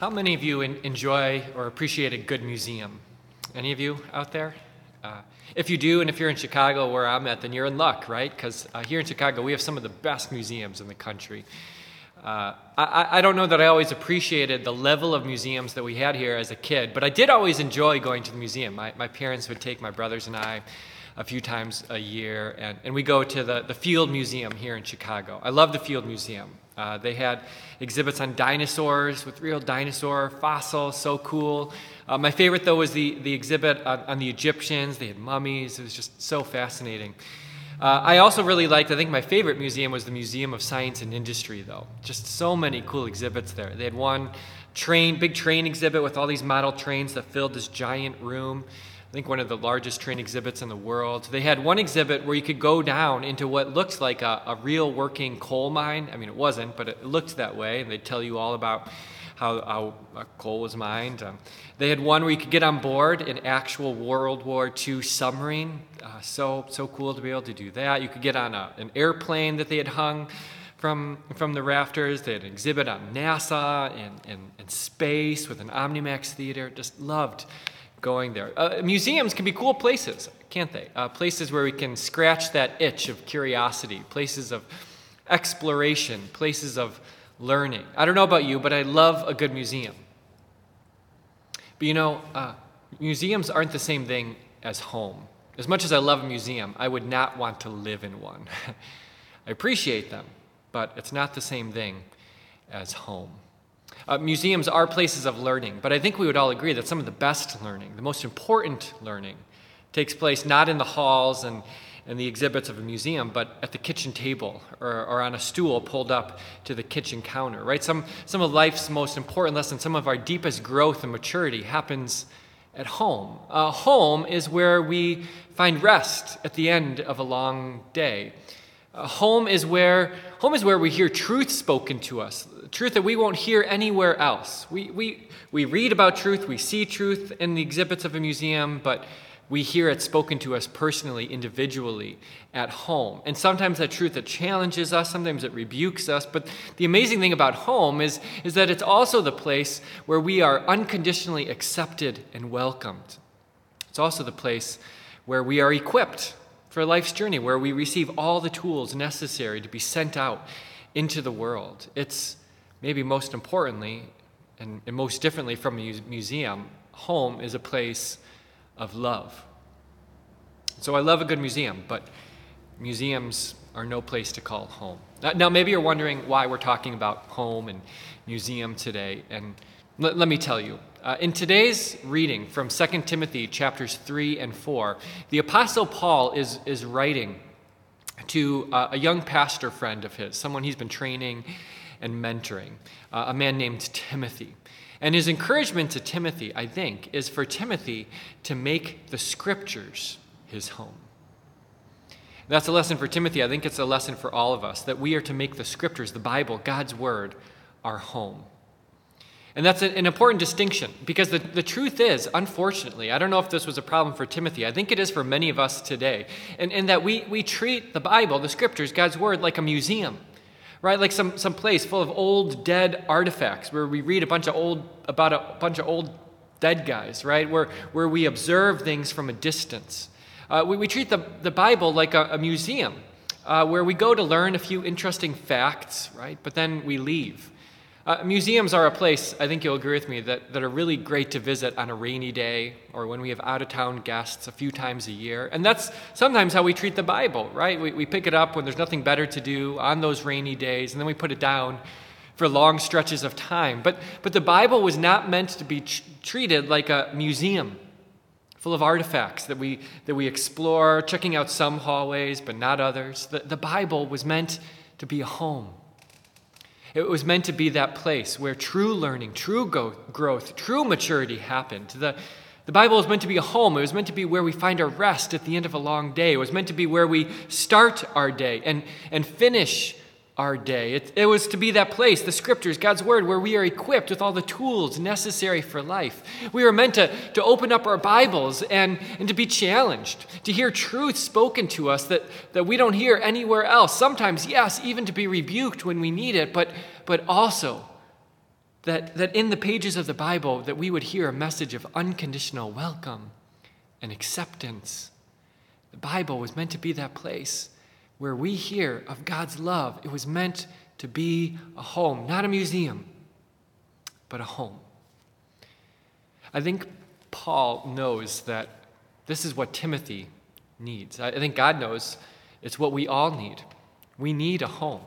How many of you enjoy or appreciate a good museum? Any of you out there? Uh, if you do, and if you're in Chicago where I'm at, then you're in luck, right? Because uh, here in Chicago, we have some of the best museums in the country. Uh, I, I, don't know that I always appreciated the level of museums that we had here as a kid, but I did always enjoy going to the museum. My, my parents would take my brothers and I a few times a year, and, and we go to the, the Field Museum here in Chicago. I love the Field Museum. Uh, they had exhibits on dinosaurs with real dinosaur fossils, so cool. Uh, my favorite, though, was the, the exhibit on, on, the Egyptians. They had mummies, it was just so fascinating. Uh, I also really liked, I think my favorite museum was the Museum of Science and Industry, though. Just so many cool exhibits there. They had one train, big train exhibit with all these model trains that filled this giant room. I think one of the largest train exhibits in the world. They had one exhibit where you could go down into what looked like a, a real working coal mine. I mean, it wasn't, but it looked that way, and they'd tell you all about how, how coal was mined. Um, they had one where you could get on board an actual World War II submarine. Uh, so so cool to be able to do that. You could get on a, an airplane that they had hung from from the rafters. They had an exhibit on NASA and, and, and space with an Omnimax theater. Just loved going there. Uh, museums can be cool places, can't they? Uh, places where we can scratch that itch of curiosity, places of exploration, places of learning. I don't know about you, but I love a good museum. But you know, uh, museums aren't the same thing as home. As much as I love a museum, I would not want to live in one. I appreciate them, but it's not the same thing as home. Uh, museums are places of learning, but I think we would all agree that some of the best learning, the most important learning, takes place not in the halls and, and the exhibits of a museum, but at the kitchen table or, or on a stool pulled up to the kitchen counter, right? Some, some of life's most important lessons, some of our deepest growth and maturity happens at home. Uh, home is where we find rest at the end of a long day. Uh, home is where home is where we hear truth spoken to us, truth that we won't hear anywhere else. We, we, we read about truth, we see truth in the exhibits of a museum, but we hear it spoken to us personally, individually, at home. And sometimes that truth that challenges us, sometimes it rebukes us. But the amazing thing about home is, is that it's also the place where we are unconditionally accepted and welcomed. It's also the place where we are equipped for life's journey, where we receive all the tools necessary to be sent out into the world. It's maybe most importantly, and, and most differently from a museum, home is a place of love. So I love a good museum, but museums are no place to call home. Now, maybe you're wondering why we're talking about home and museum today, and let, let me tell you. Uh, in today's reading from 2 Timothy chapters 3 and 4, the Apostle Paul is, is writing to uh, a young pastor friend of his, someone he's been training and mentoring, uh, a man named Timothy. And his encouragement to Timothy, I think, is for Timothy to make the scriptures his home. That's a lesson for Timothy. I think it's a lesson for all of us that we are to make the scriptures, the Bible, God's word, our home. And that's an important distinction because the, the truth is, unfortunately, I don't know if this was a problem for Timothy. I think it is for many of us today. And, and that we, we treat the Bible, the scriptures, God's word, like a museum right? Like some, some place full of old dead artifacts where we read a bunch of old about a bunch of old dead guys, right? Where, where we observe things from a distance. Uh, we, we treat the, the Bible like a, a museum uh, where we go to learn a few interesting facts, right? But then we leave. Uh, museums are a place, I think you'll agree with me, that, that are really great to visit on a rainy day or when we have out of town guests a few times a year. And that's sometimes how we treat the Bible, right? We, we pick it up when there's nothing better to do on those rainy days, and then we put it down for long stretches of time. But, but the Bible was not meant to be treated like a museum full of artifacts that we, that we explore, checking out some hallways but not others. The, the Bible was meant to be a home it was meant to be that place where true learning, true go- growth, true maturity happened. The, the Bible was meant to be a home. It was meant to be where we find our rest at the end of a long day. It was meant to be where we start our day and, and finish our day. It, it, was to be that place, the scriptures, God's word, where we are equipped with all the tools necessary for life. We are meant to, to open up our Bibles and, and to be challenged, to hear truth spoken to us that, that we don't hear anywhere else. Sometimes, yes, even to be rebuked when we need it, but, but also that, that in the pages of the Bible that we would hear a message of unconditional welcome and acceptance. The Bible was meant to be that place where we hear of God's love. It was meant to be a home, not a museum, but a home. I think Paul knows that this is what Timothy needs. I think God knows it's what we all need. We need a home.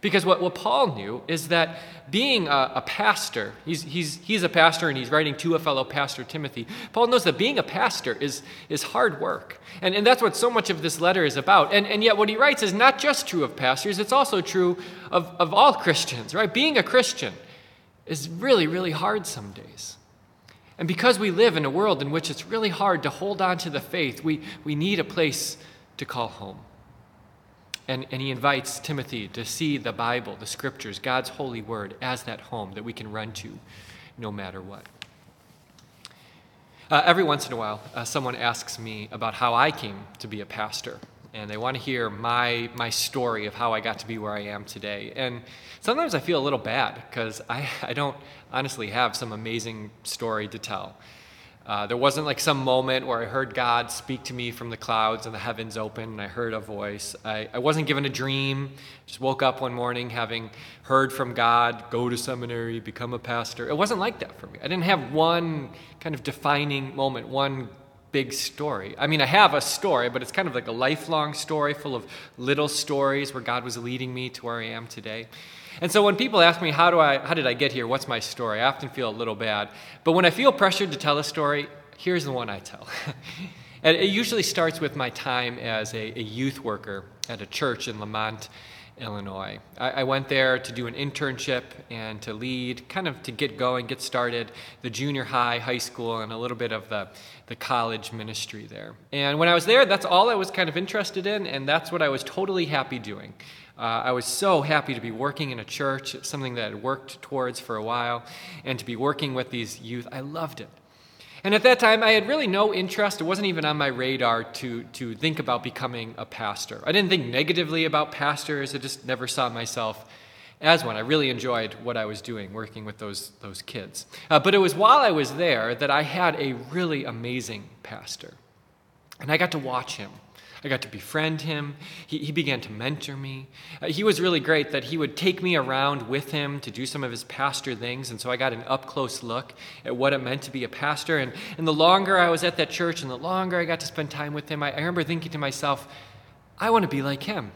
Because what, what Paul knew is that being a, a, pastor, he's, he's, he's a pastor and he's writing to a fellow pastor, Timothy. Paul knows that being a pastor is, is hard work. And, and that's what so much of this letter is about. And, and yet, what he writes is not just true of pastors, it's also true of, of all Christians, right? Being a Christian is really, really hard some days. And because we live in a world in which it's really hard to hold on to the faith, we, we need a place to call home. And, and he invites Timothy to see the Bible, the scriptures, God's holy word, as that home that we can run to no matter what. Uh, every once in a while, uh, someone asks me about how I came to be a pastor, and they want to hear my, my story of how I got to be where I am today. And sometimes I feel a little bad because I, I don't honestly have some amazing story to tell. Uh, there wasn't like some moment where I heard God speak to me from the clouds and the heavens open and I heard a voice. I, I wasn't given a dream. Just woke up one morning having heard from God, go to seminary, become a pastor. It wasn't like that for me. I didn't have one kind of defining moment, one big story. I mean, I have a story, but it's kind of like a lifelong story full of little stories where God was leading me to where I am today. And so when people ask me, how, do I, how did I get here? What's my story? I often feel a little bad. But when I feel pressured to tell a story, here's the one I tell. and it usually starts with my time as a, a youth worker at a church in Lemont, Illinois. I, I, went there to do an internship and to lead, kind of to get going, get started, the junior high, high school, and a little bit of the, the college ministry there. And when I was there, that's all I was kind of interested in, and that's what I was totally happy doing. Uh, I was so happy to be working in a church, something that I had worked towards for a while, and to be working with these youth. I loved it. And at that time, I had really no interest, it wasn't even on my radar to, to think about becoming a pastor. I didn't think negatively about pastors, I just never saw myself as one. I really enjoyed what I was doing, working with those, those kids. Uh, but it was while I was there that I had a really amazing pastor. And I got to watch him. I got to befriend him. He, he began to mentor me. Uh, he was really great that he would take me around with him to do some of his pastor things. And so I got an up close look at what it meant to be a pastor. And, and the longer I was at that church and the longer I got to spend time with him, I, I remember thinking to myself, I want to be like him.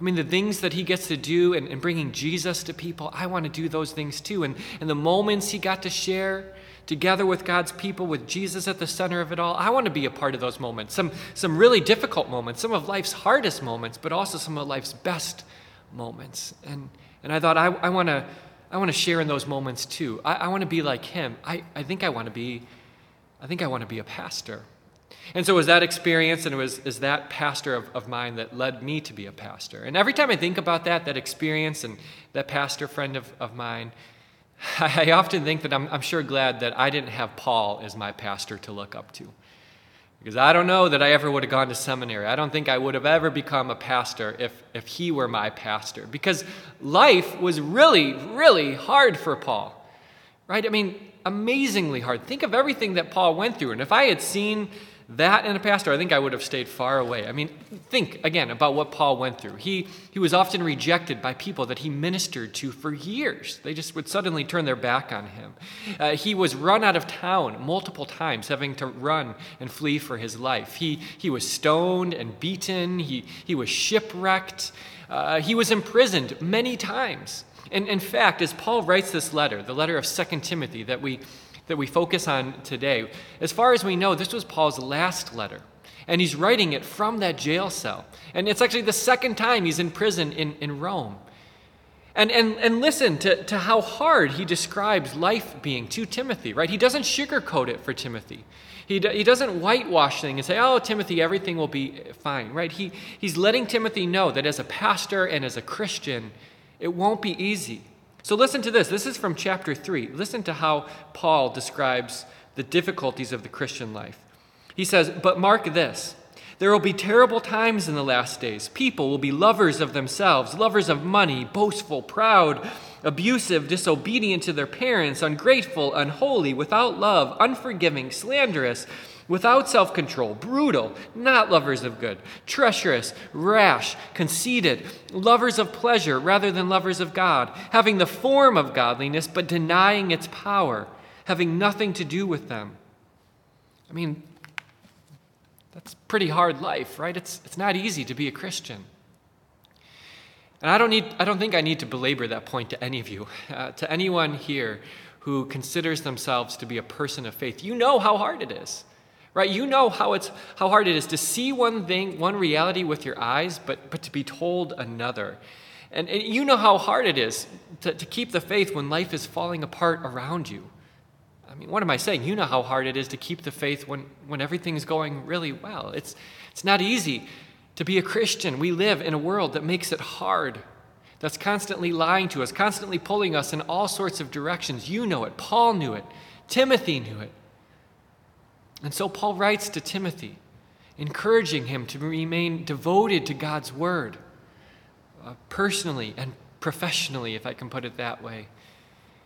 I mean, the things that he gets to do and, and bringing Jesus to people, I want to do those things too. And, and the moments he got to share, together with God's people, with Jesus at the center of it all. I want to be a part of those moments. Some, some really difficult moments, some of life's hardest moments, but also some of life's best moments. And, and I thought, I, I want to I want to share in those moments too. I, I want to be like him. I, I think I want to be, I think I want to be a pastor. And so it was that experience and it was is that pastor of, of mine that led me to be a pastor. And every time I think about that, that experience and that pastor friend of, of mine, I often think that I'm, I'm, sure glad that I didn't have Paul as my pastor to look up to. Because I don't know that I ever would have gone to seminary. I don't think I would have ever become a pastor if, if he were my pastor. Because life was really, really hard for Paul. Right? I mean, amazingly hard. Think of everything that Paul went through. And if I had seen that and a pastor, I think I would have stayed far away. I mean, think again about what Paul went through. He, he was often rejected by people that he ministered to for years. They just would suddenly turn their back on him. Uh, he was run out of town multiple times, having to run and flee for his life. He, he was stoned and beaten, he, he was shipwrecked, uh, he was imprisoned many times. And in fact, as Paul writes this letter, the letter of Second Timothy that we that we focus on today, as far as we know, this was Paul's last letter. And he's writing it from that jail cell. And it's actually the second time he's in prison in, in Rome. And, and, and listen to, to how hard he describes life being to Timothy, right? He doesn't sugarcoat it for Timothy. He, he doesn't whitewash things and say, oh, Timothy, everything will be fine, right? He, he's letting Timothy know that as a pastor and as a Christian, it won't be easy. So listen to this. This is from chapter 3. Listen to how Paul describes the difficulties of the Christian life. He says, But mark this. There will be terrible times in the last days. People will be lovers of themselves, lovers of money, boastful, proud, abusive, disobedient to their parents, ungrateful, unholy, without love, unforgiving, slanderous, without self control, brutal, not lovers of good, treacherous, rash, conceited, lovers of pleasure rather than lovers of God, having the form of godliness but denying its power, having nothing to do with them. I mean, that's pretty hard life, right? It's, it's not easy to be a Christian. And I don't, need, I don't think I need to belabor that point to any of you. Uh, to anyone here who considers themselves to be a person of faith, you know how hard it is right? You know how it's how hard it is to see one thing one reality with your eyes but but to be told another. And, and you know how hard it is to, to keep the faith when life is falling apart around you. I mean what am i saying? You know how hard it is to keep the faith when when everything's going really well. It's it's not easy to be a christian. We live in a world that makes it hard that's constantly lying to us constantly pulling us in all sorts of directions. You know it. Paul knew it. Timothy knew it and so Paul writes to Timothy, encouraging him to remain devoted to God's word, uh, personally and professionally, if I can put it that way.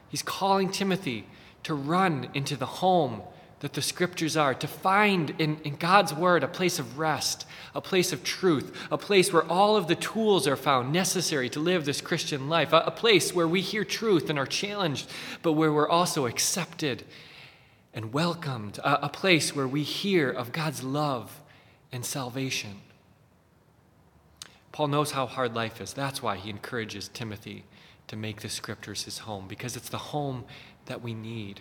He's calling Timothy to run into the home that the scriptures are, to find in, in God's word a place of rest, a place of truth, a place where all of the tools are found necessary to live this Christian life, a, a place where we hear truth and are challenged, but where we're also accepted and welcomed, a, a place where we hear of God's love and salvation. Paul knows how hard life is. That's why he encourages Timothy to make the scriptures his home, because it's the home that we need.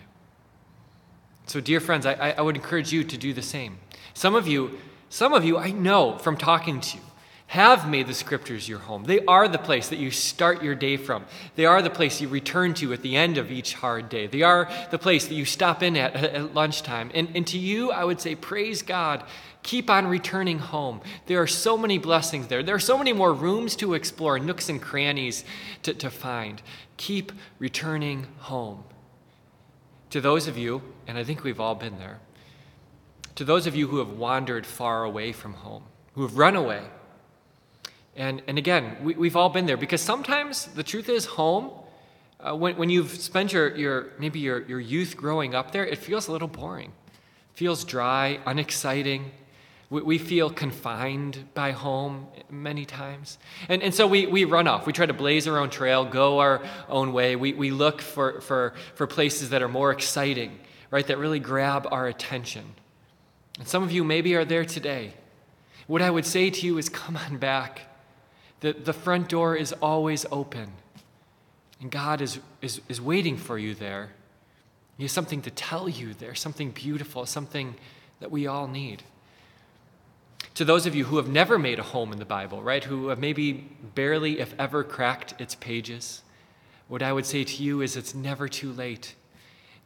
So, dear friends, I, I would encourage you to do the same. Some of you, some of you I know from talking to you, have made the scriptures your home. They are the place that you start your day from. They are the place you return to at the end of each hard day. They are the place that you stop in at at lunchtime. And, and to you, I would say, praise God. Keep on returning home. There are so many blessings there. There are so many more rooms to explore, nooks and crannies to, to find. Keep returning home. To those of you, and I think we've all been there, to those of you who have wandered far away from home, who have run away, and, and again, we, we've all been there because sometimes the truth is, home, uh, when, when you've spent your, your maybe your, your youth growing up there, it feels a little boring. It feels dry, unexciting. We, we feel confined by home many times. And, and so we, we run off. We try to blaze our own trail, go our own way. We, we look for, for, for places that are more exciting, right, that really grab our attention. And some of you maybe are there today. What I would say to you is come on back. The, the front door is always open. And God is, is, is waiting for you there. He has something to tell you there, something beautiful, something that we all need. To those of you who have never made a home in the Bible, right, who have maybe barely, if ever, cracked its pages, what I would say to you is it's never too late.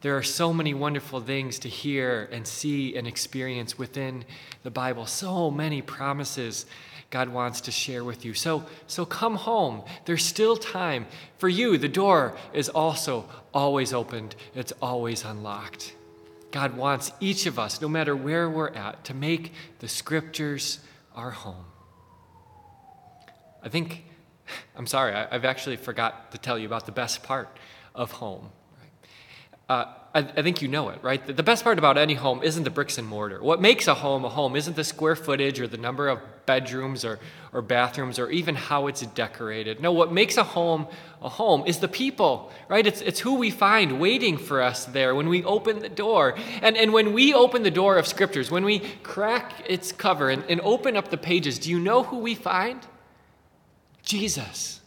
There are so many wonderful things to hear and see and experience within the Bible, so many promises God wants to share with you. So, so come home. There's still time. For you, the door is also always opened, it's always unlocked. God wants each of us, no matter where we're at, to make the scriptures our home. I think, I'm sorry, I've actually forgot to tell you about the best part of home. Uh, I, I, think you know it, right? The, the best part about any home isn't the bricks and mortar. What makes a home a home isn't the square footage or the number of bedrooms or, or bathrooms or even how it's decorated. No, what makes a home a home is the people, right? It's, it's who we find waiting for us there when we open the door. And, and when we open the door of scriptures, when we crack its cover and, and open up the pages, do you know who we find? Jesus.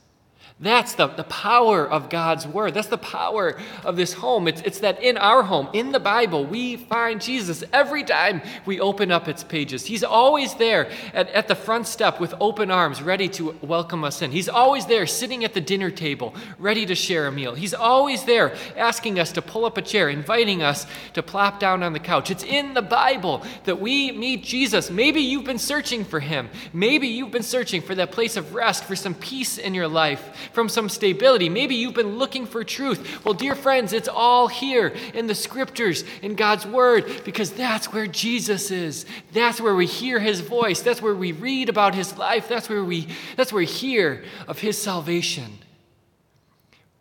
That's the, the power of God's word. That's the power of this home. It's, it's that in our home, in the Bible, we find Jesus every time we open up its pages. He's always there at, at the front step with open arms, ready to welcome us in. He's always there sitting at the dinner table, ready to share a meal. He's always there asking us to pull up a chair, inviting us to plop down on the couch. It's in the Bible that we meet Jesus. Maybe you've been searching for him. Maybe you've been searching for that place of rest, for some peace in your life from some stability. Maybe you've been looking for truth. Well, dear friends, it's all here in the scriptures, in God's word, because that's where Jesus is. That's where we hear his voice. That's where we read about his life. That's where we that's where we hear of his salvation.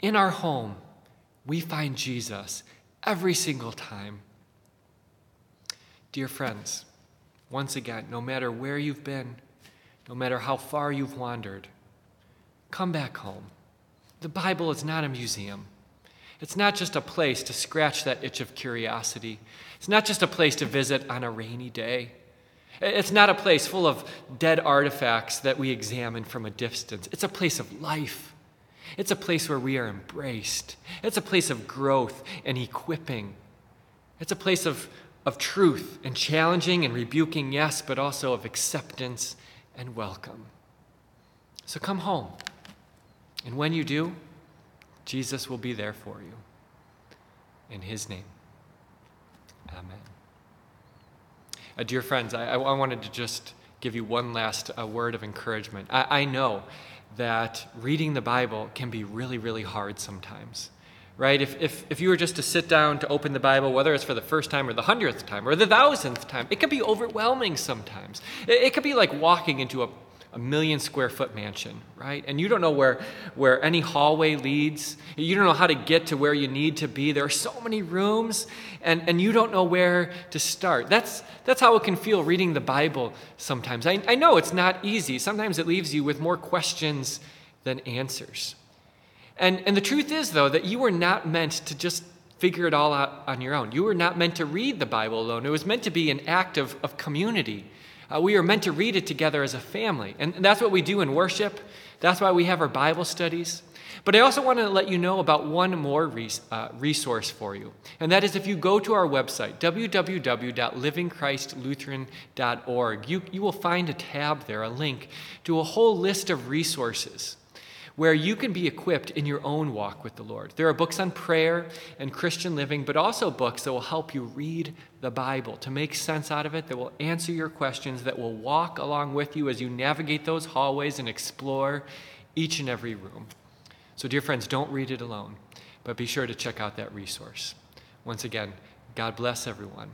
in our home, we find Jesus every single time. Dear friends, once again, no matter where you've been, no matter how far you've wandered, come back home. The Bible is not a museum. It's not just a place to scratch that itch of curiosity. It's not just a place to visit on a rainy day. It's not a place full of dead artifacts that we examine from a distance. It's a place of life. It's a place where we are embraced. It's a place of growth and equipping. It's a place of, of truth and challenging and rebuking, yes, but also of acceptance and welcome. So come home. And when you do, Jesus will be there for you. In his name, amen. Uh, dear friends, I, I, wanted to just give you one last uh, word of encouragement. I, I know that reading the Bible can be really, really hard sometimes right? If, if, if you were just to sit down to open the Bible, whether it's for the first time or the hundredth time or the thousandth time, it could be overwhelming sometimes. It, it could be like walking into a a million square foot mansion, right? And you don't know where, where any hallway leads. You don't know how to get to where you need to be. There are so many rooms, and, and you don't know where to start. That's, that's how it can feel reading the Bible sometimes. I, I know it's not easy. Sometimes it leaves you with more questions than answers. And, and the truth is, though, that you were not meant to just figure it all out on your own. You were not meant to read the Bible alone, it was meant to be an act of, of community uh, we are meant to read it together as a family. And that's what we do in worship. That's why we have our Bible studies. But I also want to let you know about one more res- uh, resource for you. And that is if you go to our website, www.livingchristlutheran.org, you, you will find a tab there, a link to a whole list of resources where you can be equipped in your own walk with the Lord. There are books on prayer and Christian living, but also books that will help you read the Bible, to make sense out of it, that will answer your questions, that will walk along with you as you navigate those hallways and explore each and every room. So, dear friends, don't read it alone, but be sure to check out that resource. Once again, God bless everyone.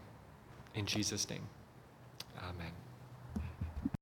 In Jesus' name, amen.